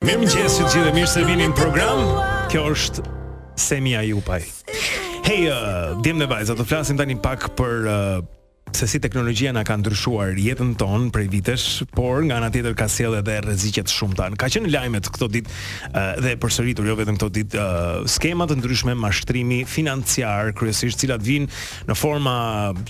Mirëmëngjes, të gjithëve mirë se vini në program. Kjo është Semi Jaupaj. Hey, uh, djem dhe vajza, do flasim tani pak për uh, se si teknologjia na ka ndryshuar jetën tonë prej vitesh, por nga ana tjetër ka sjell edhe rreziqe të shumta. Ka qenë lajmet këto ditë uh, dhe përsëritur jo vetëm këto ditë uh, skema të ndryshme mashtrimi financiar, kryesisht cilat vijnë në forma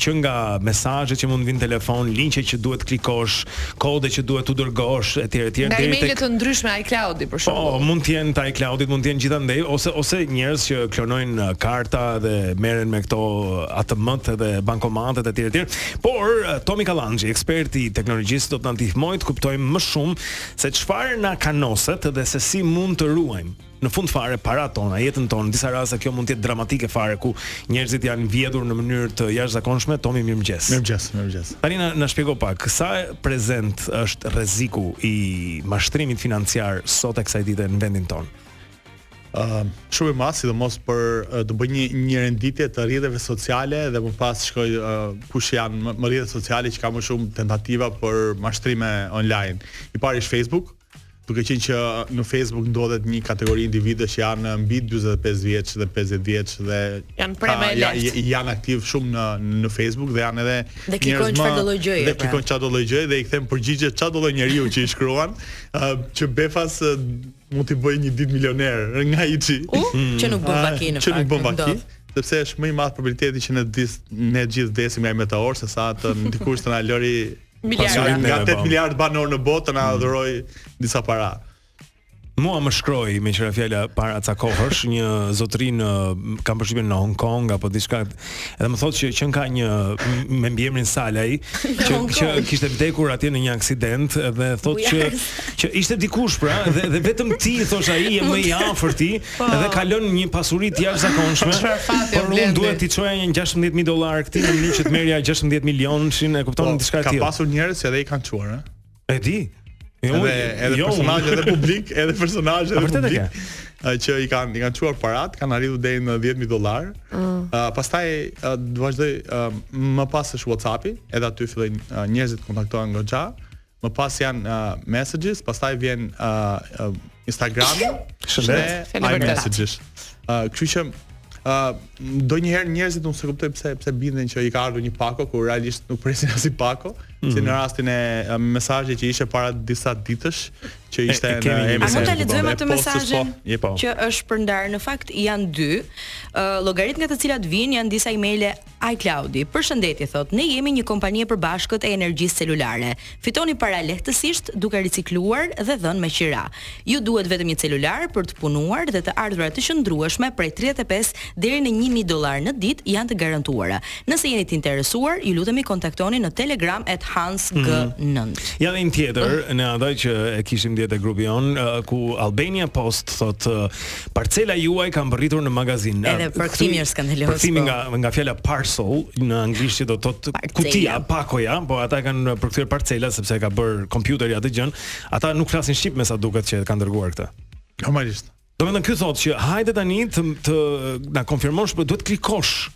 që nga mesazhe që mund të vijnë në telefon, linqe që duhet të klikosh, kode që duhet të dërgosh etj etj deri tek emailë të ndryshme iCloud për shembull. Po, mund të jenë të iCloud-it, mund të jenë gjithandej ose ose njerëz që klonojnë uh, karta dhe merren me këto uh, ATM-t dhe bankomatet etj etj. Por uh, Tomi Kallanxhi, ekspert i teknologjisë do të na ndihmojë të kuptojmë më shumë se çfarë na kanoset dhe se si mund të ruajmë në fund fare paratë tona, jetën tonë, në disa raste kjo mund të jetë dramatike fare ku njerëzit janë vjedhur në mënyrë të jashtëzakonshme, Tomi mirëmëngjes. Mirëmëngjes, mirëmëngjes. Tani na na shpjego pak, sa prezent është rreziku i mashtrimit financiar sot e kësaj dite në vendin tonë? Uh, shumë i madh, sidomos për uh, të bëj një një renditje të rrjeteve sociale dhe më pas shkoj uh, kush janë më, më rrjete sociale që ka më shumë tentativa për mashtrime online. I pari është Facebook, Duke qenë që në Facebook ndodhet një kategori individësh që janë mbi 45 vjeç dhe 50 vjeç dhe janë preja, janë aktiv shumë në në Facebook dhe janë edhe dhe klikojnë çfarëdo lloj gjëje. Dhe pra. klikojnë çfarëdo lloj gjëje dhe i kthejnë përgjigje çfarëdo lloj njeriu që i shkruan, uh, që befas uh, mund t'i bëjë një ditë milioner nga hiçi. U, hmm. që nuk bën vaki në fakt. Që nuk bën vaki sepse është më i madh probabiliteti që ne dis, ne të gjithë vdesim nga meteor se sa dikush të na lëri Miliard. Nga 8 miliard banor në botë të na mm. dhurojë disa para. Mua më shkroi meqë ra fjala para ca kohësh një zotëri në kam përshtypjen në Hong Kong apo diçka. Edhe më thotë që që ka një me mbiemrin Salaj që që kishte vdekur atje në një aksident dhe thotë që që ishte dikush pra dhe, dhe vetëm ti thosh ai je më i afërt ti Po. Edhe ka lënë një pasuri të jashtëzakonshme. Çfarë fati, o Por unë Blendi. duhet t'i çoja një 16000 dollarë këtij në mënyrë që të merrja 16 milionshin, e kupton Po, diçka e ka tillë. pasur njerëz që edhe i kanë çuar, ëh. E di. Jo, Edhe unë- edhe jo, unë. personazhe edhe publik, edhe personazhe edhe vërtet e publik ë, që i kanë i kanë çuar parat, kanë arritur deri në 10000 dollar. Mm. Ë, pastaj ë, do vazhdoj ë, më pas është WhatsAppi, edhe aty fillojnë ë, njerëzit të kontaktohen goxha. më pas janë uh, messages, pastaj vjen uh, Instagrami dhe iMessages. Uh, kështu që uh, ndonjëherë njerëzit nuk e kuptoj pse pse binden që i ka ardhur një pako kur realisht nuk presin asnjë pako, mm -hmm. si në mhm. rastin e uh, mesazhit që ishte para disa ditësh që ishte e, e, në emër. A mund ta lexojmë atë mesazhin po, po. që është shpërndarë në fakt janë dy uh, llogaritë nga të cilat vijnë janë disa emailë iCloud-i, Përshëndetje, thotë, ne jemi një kompani e përbashkët e energjisë celulare. Fitoni para lehtësisht duke ricikluar dhe dhënë me qira. Ju duhet vetëm një celular për të punuar dhe të ardhura të qëndrueshme prej tridhjetë e pesë deri në një mijë dollarë në ditë janë të garantuara. Nëse jeni të interesuar, ju lutemi kontaktoni në Telegram at Hans G nëntë. Mhm. Ja dhe një tjetër, nga ato që e kishim dje te grupi jonë, ë, ku Albania Post thotë, Parcela juaj ka mbërritur në magazinë. Edhe për këtë është skandaloz. Përkthimi po. nga nga fjala parcel në anglisht që do të thotë kutia, pakoja, po ata e kanë përkthyer parcela sepse e ka bërë kompjuteri atë gjënë. Ata nuk flasin shqip me sa duket që e kanë dërguar këtë. Normalisht. Domethënë ky thotë që hajde tani të të na konfirmosh, po duhet të klikosh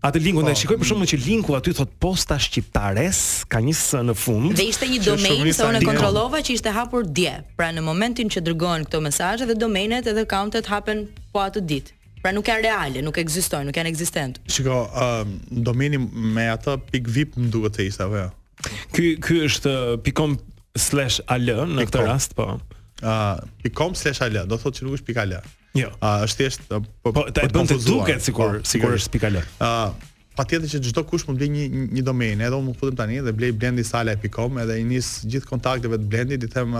Atë linkun po, e shikoj për shembull që linku aty thotë posta shqiptares ka një s në fund. Dhe ishte një domain se unë kontrollova që ishte hapur dje. Pra në momentin që dërgohen këto mesazhe dhe domainet edhe accountet hapen po atë ditë. Pra nuk janë reale, nuk ekzistojnë, nuk janë ekzistent. Shiko, ë um, domeni me atë pik vip më duket se ishte apo jo. Ky ky është uh, pik com slash al në këtë rast po. ë uh, pik com slash al, do thotë që nuk është pik al. Jo. A është thjesht po po, po ta bën të duket sikur sikur është pik al. Ë patjetër që çdo kush mund të blejë një një domen, edhe unë mund të futem tani dhe blej Blendi Salaj pik com, edhe i nis gjithë kontakteve të Blendit, i them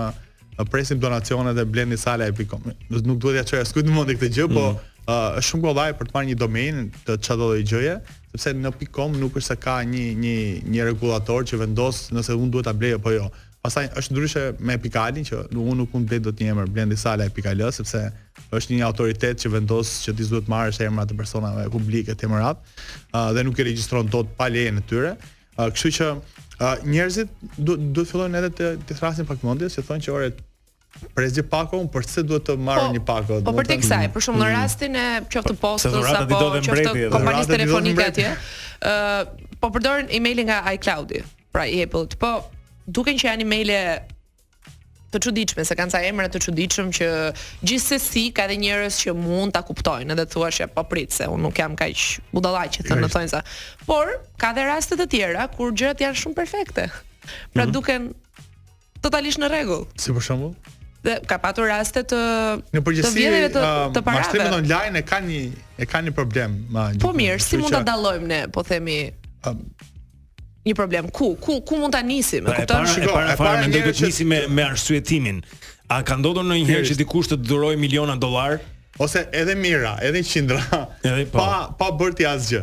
presim donacione te Blendi Salaj pik com. Nuk duhet t'ia çoj askujt në mendje këtë gjë, po mm. ë është shumë kollaj për të marrë një domen të çfarëdolloj gjëje, sepse në pik com nuk është se ka një një një rregullator që vendos nëse unë duhet ta blej apo jo. Pastaj është ndryshe me pik al-in që unë nuk mund të blej dot një emër Blendi Salaj pik al, sepse është një autoritet që vendos që ti s'duhet të marrësh emra të personave publikë e me radhë, uh, dhe nuk i regjistron dot pa lejen e tyre. Uh, kështu që uh, njerëzit duhet të fillojnë edhe t'i thërrasin pak mendjes, të thonë që ore Pres një pako, unë përse duhet të marr po, një pako. Po përtej kësaj, për shembull në mm. rastin e qoftë postës, apo qoftë kompanisë telefonike atje, po përdorin e-mailin nga iCloud-i, pra i Apple. Po, duken që janë e-maile të çuditshme, se kanë ca emra të çuditshëm që gjithsesi ka edhe njerëz që mund ta kuptojnë, edhe thua se po prit se unë nuk jam kaq budalla që thonë, thonë ca. Por ka dhe raste të tjera kur gjërat janë shumë perfekte. Pra mm -hmm. duken totalisht në rregull. Si për shembull? Dhe ka patur raste të në përgjithësi të, të, um, të parave. Mashtrimet online e kanë një e kanë një problem me Po mirë, si mund ta dallojmë ne, po themi um, një problem ku ku ku mund ta nisim? Pra, e kupton? Shiko, e para mendoj të nisim me me arsyetimin. A ka ndodhur ndonjëherë që dikush të dhurojë miliona dollar ose edhe mijëra, edhe qindra, edhe po. pa pa bërë ti asgjë?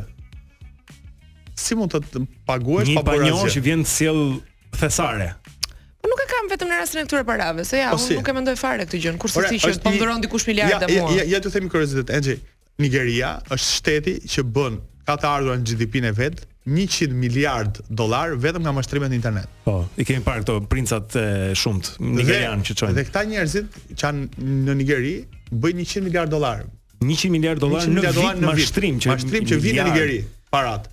Si mund të paguhesh pa bërë asgjë? Një i panjohur që vjen të sjellë thesare. Po nuk e kam vetëm në rastin e këtyre parave, se ja, po unë nuk e mendoj fare këtë gjë, kurse ti që po ndërron dikush miliarda ja, mua. Ja, ja, ja të themi kuriozitet, Enxhi, Nigeria është shteti që bën ka të ardhura në GDP-n e vet 100 miliard dollar vetëm nga mashtrimet në internet. Po, i kemi parë këto princat e shumtë nigerianë që çojnë. Dhe këta njerëzit që janë në Nigeri bëjnë 100 miliard dollar. 100 miliard dollar në vit mashtrim që mashtrim që vjen në Nigeri paratë.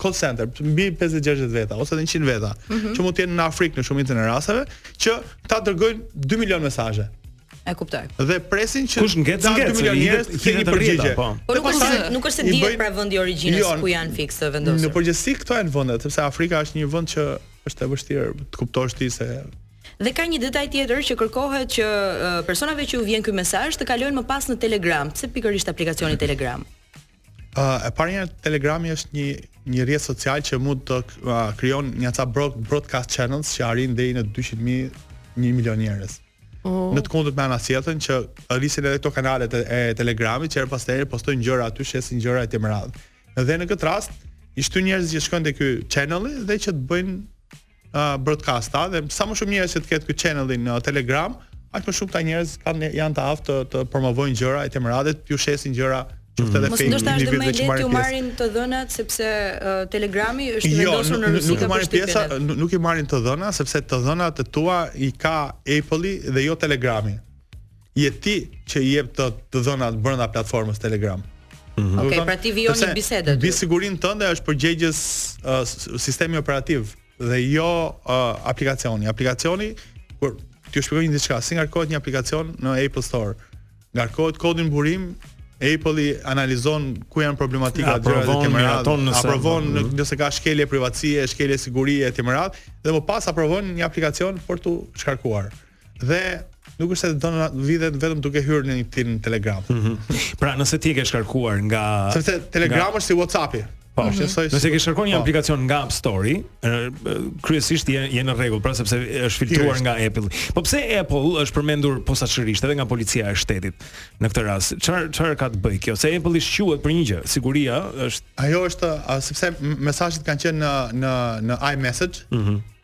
call center mbi 50-60 veta ose edhe 100 veta, mm -hmm. që mund të jenë në Afrikë në shumicën e rasteve, që ta dërgojnë 2 milion mesazhe. E kuptoj. Dhe presin që kush ngjet ngjet dy milionë njerëz të kenë përgjigje. Po. po nuk është nuk është se dihet pra vendi i origjinës jo, ku janë fiks të vendosur. Në përgjithësi këto janë vendet, sepse Afrika është një vend që është e vështirë të kuptosh ti se Dhe ka një detaj tjetër që kërkohet që personave që u vjen ky mesazh të kalojnë më pas në Telegram, pse pikërisht aplikacioni Telegram. Uh, e para një Telegrami është një një rrjet social që mund të uh, krijon një ca broadcast channels që arrin deri në 200 mijë një milion njerëz. Oh. Në të kundërt me anasjelltën që rrisin edhe këto kanalet e, e Telegramit që herë pas here postojnë gjëra aty shesin gjëra e të me radhë. Dhe në këtë rast i shtyn njerëzit që shkojnë te ky channel dhe që të bëjnë uh, broadcasta dhe sa më shumë njerëz që të ketë ky channeli në Telegram, aq më shumë këta njerëz kanë janë të aftë të, të promovojnë gjëra e të me radhë, t'ju shesin gjëra mos ndoshta është më lehtë ju marrin të dhënat sepse uh, Telegrami është jo, vendosur në Rusi apo nuk marrin pjesa nuk i marrin të dhëna sepse të dhënat e tua i ka Apple-i dhe jo Telegrami. Je ti që i jep të, të dhënat brenda platformës Telegram. Mm -hmm. Okej, okay, pra ti vijon një bisedë aty. Mbi sigurinë tënde është përgjegjës uh, sistemi operativ dhe jo uh, aplikacioni. Aplikacioni për t'ju shpjeguar një diçka, si ngarkohet një aplikacion në Apple Store? Ngarkohet kodi burim Apple-i analizon ku janë problematikat e gjëra të me radhë, aprovon në, mhm. nëse ka shkelje privatësie, shkelje sigurie e të me radhë. Dhe më pas aprovon një aplikacion për t'u shkarkuar. dhe nuk është se do na vidhet vetëm duke hyrë në një tin Telegram. Mm -hmm. Pra, nëse ti e ke shkarkuar nga Sepse Telegram nga... është si WhatsApp-i. Po, mm -hmm. nëse ke shkarkuar një po. aplikacion nga App Store, kryesisht je, je në rregull, pra sepse është filtruar nga Apple. Po pse Apple është përmendur posaçërisht edhe nga policia e shtetit në këtë rast? Çfarë çfarë ka të bëjë kjo? Se Apple-i shquhet për një gjë, siguria është Ajo është a, sepse mesazhet kanë qenë në në në iMessage. Mm -hmm.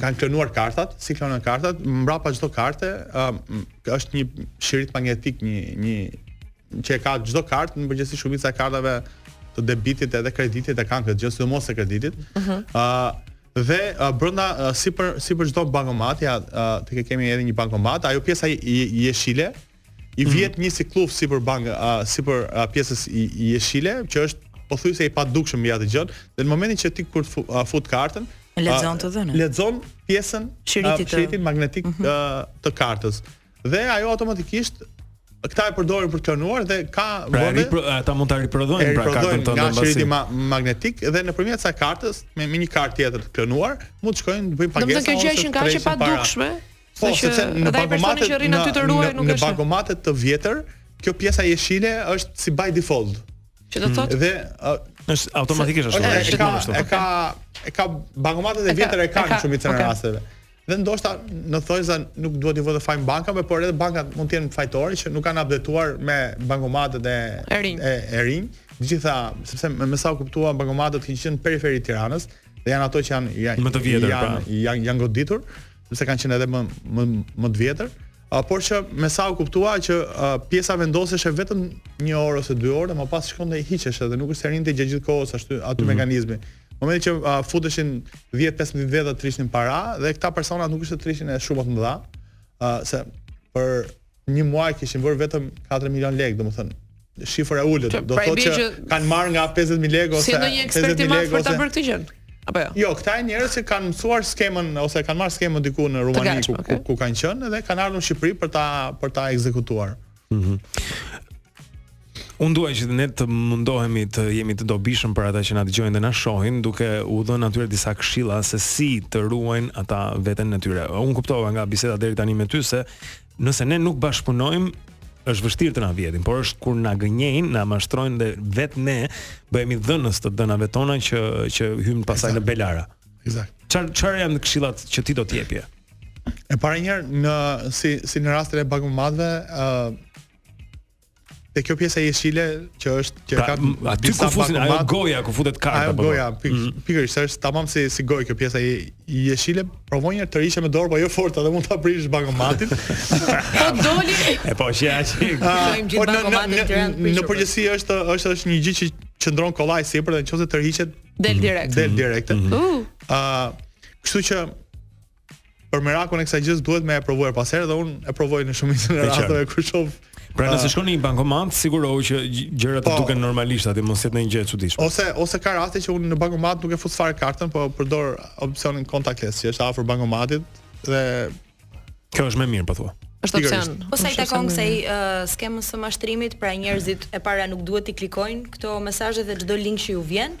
kanë klonuar kartat, si klonojnë kartat, mbrapa çdo karte ë është një shirit magnetik, një një që e ka çdo kartë, në përgjithësi shumica e kartave të debitit edhe kreditit e kanë këtë gjë, sidomos e kreditit. Ëh, mhm. uh -huh. dhe uh, brenda uh, sipër sipër çdo bankomati, uh, tek e kemi edhe një bankomat, ajo pjesa jeshile, i mhm. vihet një si këllëf sipër bankës, a sipër a pjesës i, i jeshile, që është pothuajse i padukshëm mbi atë gjë, dhe në momentin që ti kur fu, fut kartën, lexon të dhënën. Lexon pjesën shiritit, shiritin magnetik mm -hmm. të kartës. Dhe ajo automatikisht këta e përdorin për të klonuar dhe ka pra, vënë pra, ata mund ta riprodhojnë pra kartën tonë nga shiriti ma magnetik dhe nëpërmjet kësaj kartës me, me një kartë tjetër të klonuar mund të shkojnë të bëjnë pagesa. Do të thotë që është një kartë e padukshme. Po, sepse në bankomatet që rrin aty të ruaj nuk është. Në bankomatet të vjetër, kjo pjesa jeshile është si by default. Që do thotë? Dhe është automatikisht ashtu. Është ka e ka e ka bankomatet e vjetër e kanë shumicën e rasteve. Dhe ndoshta në thonjëza nuk duhet t'i vëmë fajin bankave, por edhe bankat mund të jenë fajtore që nuk kanë updatuar me bankomatet e e e rinj. Gjithashtu, sepse me, me sa u kuptua bankomatet që janë në periferi të Tiranës, dhe janë ato që janë janë më të vjetër, janë pra. janë, janë goditur. sepse kanë qenë edhe më më më të vjetër, uh, por që me sa u kuptua që uh, pjesa vendoseshe vetëm një orë ose dy orë dhe më pas shkonte e hiqeshe dhe nuk është se rinte gjatë gjithë kohës ashtu aty mm -hmm. mekanizmi. Momentin që uh, futeshin 10-15 veta të tërhiqnin para dhe këta persona nuk është se tërhiqnin dhe shuma të mëdha, uh, se për një muaj kishin bërë vetëm 4 milion lekë, domethënë shifër e ulët, do pra thotë që, kanë marrë nga 50000 lekë ose s'duhet një ekspert për ta bërë këtë gjë. Apo jo. Jo, këta janë njerëz që kanë mësuar skemën ose kanë marrë skemën diku në Rumani ku, ku, ku kanë qenë dhe kanë ardhur në Shqipëri për ta për ta ekzekutuar. Mhm. Unë dua që ne të mundohemi të jemi të dobishëm për ata që na dëgjojnë dhe na shohin, duke u dhënë atyre disa këshilla se si të ruajnë ata veten e tyre. Unë kuptova nga biseda deri tani me ty se nëse ne nuk bashkëpunojmë, është vështirë të na vjedhin, por është kur na gënjejnë, na mashtrojnë dhe vetë ne bëhemi dhënës të të dhënave tona që që hyjmë pastaj në belara. Eksakt. Çfarë çfarë janë këshillat që ti do të jepje? E para një herë në si si në rastin e bankomateve, ë uh, Te kjo pjesa jeshile që është që pra, ka aty ku fusin ajo goja ku futet karta. Ajo po, po. goja pik, mm. pikërisht se është tamam si si gojë kjo pjesa jeshile, provoje ta tërheqësh me dorë, po jo fort, edhe mund ta prish bankomatin. po doli. E po që ja që heqim gjithë bankomatin në vend. Në përgjithësi është është është një gjë që qëndron kollaj sipër dhe nëse tërhiqet del direkt. Del direkt. Ëh. Mm. Uh, kështu që Për merakun e kësaj gjës duhet me e provuar herë pas here dhe un e provoj në shumicën e rasteve kur shoh Pra nëse shkon në një bankomat, sigurohu që gjërat të po, duken normalisht aty, mos jetë ndonjë gjë e çuditshme. Ose ose ka raste që unë në bankomat nuk e fut fare kartën, po përdor opsionin contactless, që është afër bankomatit dhe kjo është më mirë po thua. Është opsion. Po sa i takon kësaj uh, skemës së mashtrimit, pra njerëzit e para nuk duhet të klikojnë këto mesazhe dhe çdo link që ju vjen,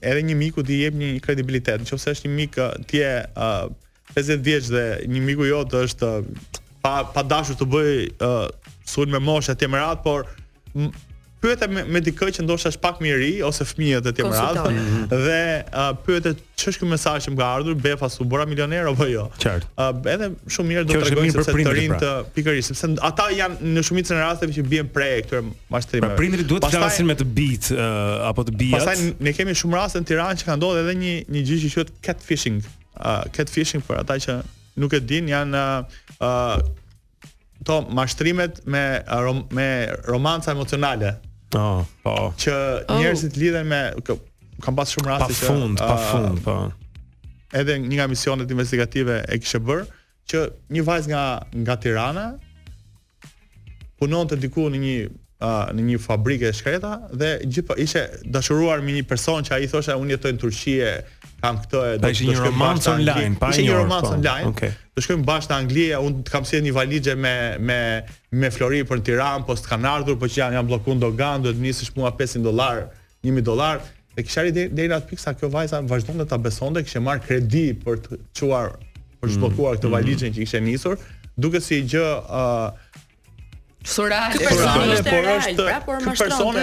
Edhe një miku ti jep një kredibilitet, nëqoftëse është një mik ti je uh, 50 vjeç dhe një miku jot është pa pa dashur të bëj uh, sulm me moshë e të tjera me radhë, por pyete me, me dikë që ndoshta është pak më i ri ose fëmijët e të tjera me radhë mhm. dhe uh, pyete ç'është ky mesazh që më ka ardhur befa su bëra milioner apo jo. Qartë. Uh, edhe shumë mirë do të tregoj sepse të rinjtë pra. Janë pikërisht sepse ata janë në shumicën e rasteve që bien prej këtyre mashtrimeve. Pra prindërit duhet të flasin me të bijt uh, apo të bijat. Pastaj ne kemi shumë raste në Tiranë që ka ndodhur edhe një një gjë që quhet catfishing. Uh, catfishing për ata që nuk e dinë janë uh, këto mashtrimet me rom, me romanca emocionale. Oh, po. Oh. Që oh. njerëzit lidhen me kë, kam pas shumë raste që pa fund, pa fund, po. Edhe një nga emisionet investigative e kishte bërë, që një vajzë nga nga Tirana punonte diku në një uh, në një fabrikë e shkreta dhe gjithë ishte dashuruar me një person që ai thoshte unë jetoj në Turqi e kam këtë e do të shkojmë bashkë romancë online, pra një romancë po, online. Okay. Do shkojmë bashkë në Angli, unë të kam sjellë një valixhe me me me flori për Tiranë, po s'kanë ardhur, po që janë janë bllokuar në doganë, duhet të nisësh mua 500 dollarë një mijë dollarë dhe kishte arritur deri në atë pikë sa kjo vajza vazhdonte ta besonte, kishte marrë kredi për të çuar për të zhbllokuar këtë mm. valixhen që kishte nisur, duket si gjë ë sureale, ky person është por është pra, por ky person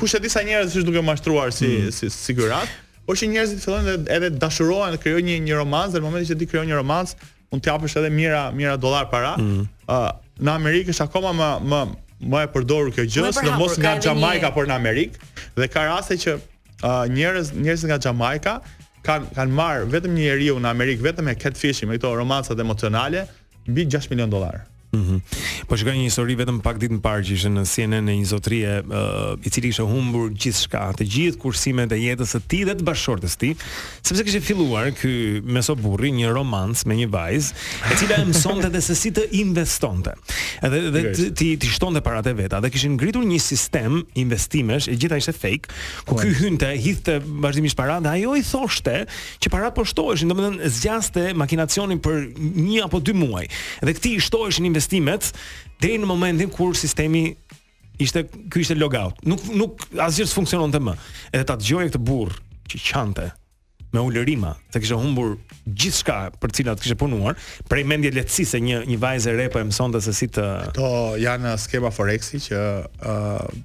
kushedi sa njerëz është duke mashtruar si mm. si si ky rast, por që njerëzit fillojnë edhe dashurohen, krijojnë një një romancë, në momentin që ti krijon një romancë, mund të japësh edhe mijëra mijëra dollarë para. Ëh, mm. uh, në Amerikë është akoma më më më e përdorur kjo gjë, sidomos nga Jamaica një... por në Amerikë dhe ka raste që uh, njerëz njerëz nga Jamaica kanë kanë marr vetëm një njeriu në Amerikë vetëm me catfishing, me këto romancat emocionale mbi 6 milion dollarë. Mm -hmm. Po shikoja një histori vetëm pak ditë më parë që ishte në CNN e një zotërie uh, i cili kishte humbur gjithçka, të gjithë kursimet e jetës së tij dhe të bashkëshortes së tij, sepse kishte filluar ky mesoburri një romancë me një vajzë, e cila e mësonte dhe se si të investonte. Edhe dhe t'i t'i shtonte paratë e veta dhe kishin ngritur një sistem investimesh, e gjitha ishte fake, ku po. ky hynte, hidhte vazhdimisht paratë dhe ajo i thoshte që paratë po shtoheshin, domethënë zgjaste makinacionin për një apo dy muaj. Dhe këtij i shtoheshin investimet deri në momentin kur sistemi ishte ky ishte logout. Nuk nuk asgjë s'funksiononte më. Edhe ta dëgjoje këtë burrë që qante me ulërima, se kishte humbur gjithçka për të cilat kishte punuar, prej mendjelehtësisë se një një vajzë e re po e mësonte se si të Këto janë skema forexi që ë uh,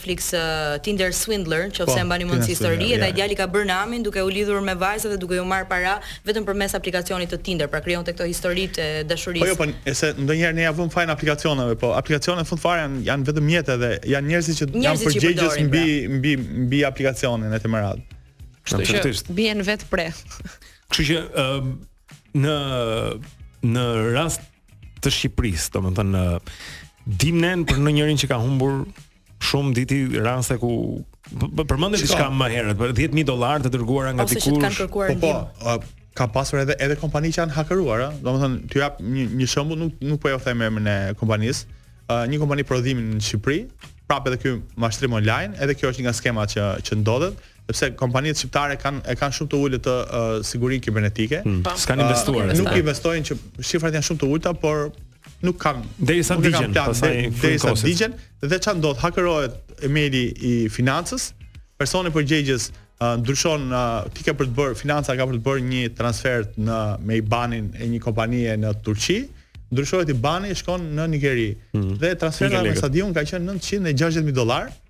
Netflix Tinder Swindler, nëse po, e mbani mend si histori, edhe ai djali ka bërë namin duke u lidhur me vajza dhe duke iu marrë para vetëm përmes aplikacionit të Tinder, pra krijonte këto histori të dashurisë. Po jo, po nëse ndonjëherë ne ja vëmë fajin aplikacioneve, po aplikacionet në fund fare janë janë vetëm mjete dhe janë njerëzit që janë përgjegjës pra. mbi mbi mbi aplikacionin e të tjerat. Kështu që bien vetë pre. Kështu që në në rast të Shqipërisë, domethënë di ndonjë për ndonjërin që ka humbur shumë di ti raste ku përmendë diçka më herët, për 10000 dollarë të dërguara nga dikush. Ose që kanë kërkuar po, po, ka pasur edhe edhe kompani që janë hakeruar, ëh. Domethënë, të jap një një shembull, nuk nuk po e them emrin e kompanisë. Uh, një kompani prodhimi në Shqipëri, prapë edhe ky mashtrim online, edhe kjo është një nga skemat që që ndodhin. sepse kompanitë shqiptare kanë e kanë shumë të ulët uh, sigurinë kibernetike. Hmm. Po. S'kanë investuar. Uh, nuk investojnë që shifrat janë shumë të ulëta, por nuk kanë derisa digjen, pastaj derisa digjen dhe ça ndodh hakerohet emaili i financës, personi përgjegjës uh, ndryshon uh, ti ke për të bërë financa ka për të bërë një transfer në me IBAN-in e një kompanie në Turqi, ndryshohet IBAN-i shkon në Nigeri. Mm -hmm. Dhe transferi me sa di unë ka qenë 960 mijë dollar.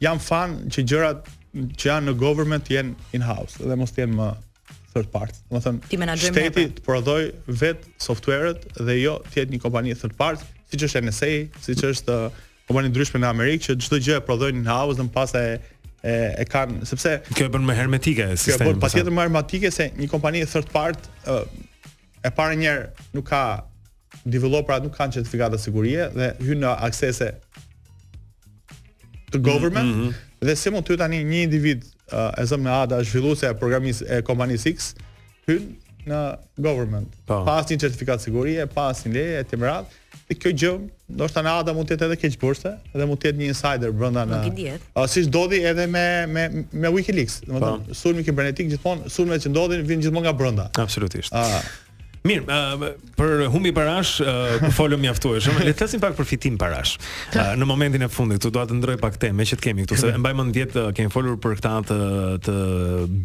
Jam fan që gjërat që janë në government të jenë in house dhe mos të jenë më third party. Domethënë t'i menaxhojmë shteti pra. të prodhojë vetë software-et dhe jo të jetë një kompani third party, siç është NSA, siç është uh, kompani të ndryshme në Amerikë që çdo gjë e prodhojnë in house dhe më pas e e e kanë sepse kjo e bën më hermetik sistemin. Kjo bën patjetër më hermetike se një kompani third party uh, E para njëherë nuk ka developerat nuk kanë certifikata sigurie dhe hyjnë në aksese të government mm -hmm. dhe si mund të hyjë tani një individ uh, e zëmë Nada zhvilluese programiste e kompanisë X hyn në government pa, po. pa asnjë certifikatë sigurie pa asnjë leje e të tjerat Dhe kjo gjë, ndoshta Nada mund të jetë edhe keqbërëse dhe mund të jetë një insider brenda në. Nuk dihet. Siç ndodhi edhe me me me WikiLeaks, domethënë po. sulmi kibernetik gjithmonë sulmet që ndodhin vijnë gjithmonë nga brenda. Absolutisht. Ah. Mirë, uh, për humbje parash, uh, ku folëm mjaftueshëm, le të flasim pak për fitim parash. Uh, në momentin e fundit, këtu dua të ndërroj pak temë, meqë të kemi këtu, se mbaj mend vjet uh, kemi folur për këta të të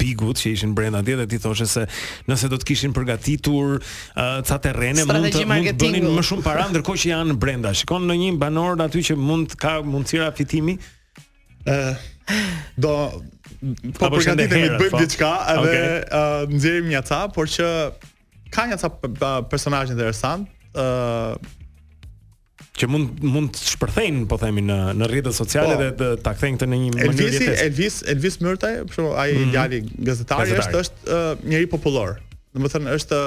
Bigut që ishin brenda atje dhe ti thoshe se nëse do të kishin përgatitur uh, uh, ca terrene mund të mund të bënin më shumë para ndërkohë që janë brenda. Shikon ndonjë banor aty që mund të ka mundësira fitimi. ë uh, do po përgatitemi të bëjmë po. diçka edhe okay. uh, nxjerrim nja ca, por që ka nja ca personazhe interesantë, ë uh, që mund mund të shpërthejnë, po themi në në rrjetet sociale po, dhe të ta kthejnë këtë në një mënyrë jetese. Elvis, Elvis Myrtaj, për shembull, ai mm -hmm. djali gazetari është është uh, njeri popullor. Domethënë është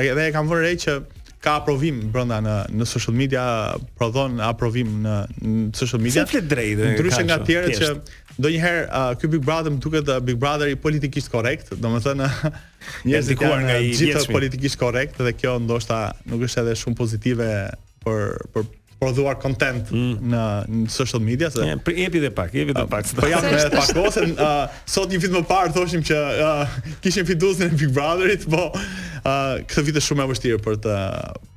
edhe e kam vënë re që ka aprovim brenda në në social media, prodhon aprovim në, në social media. Se flet drejt. Ndryshe nga të tjerët që ndonjëherë uh, ky Big Brother më duket uh, Big Brother i politikisht korrekt, domethënë Njerëzit janë ngase gjithë politikisht korrekt dhe kjo ndoshta nuk është edhe shumë pozitive për për prodhuar content mm. në, në social media se ja, jepi dhe pak, jepi dhe pak. Po jam edhe pak ose uh, sot një vit më parë thoshim që uh, kishim fituesin e Big Brotherit, po uh, këtë vit është shumë e vështirë për të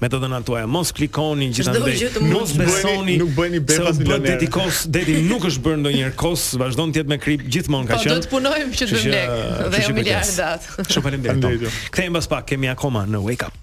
me të dhënat tuaja. Mos klikoni gjithandej. Mos besoni. Nuk bëheni befas milioner. Bëhet deti kos, deti nuk është bërë ndonjëherë kos, vazhdon të jetë me krip gjithmonë ka qenë. Po do të punojmë që të bëjmë lek dhe jo miliardat. Shumë faleminderit. Kthehemi pas pak, kemi akoma në Wake Up.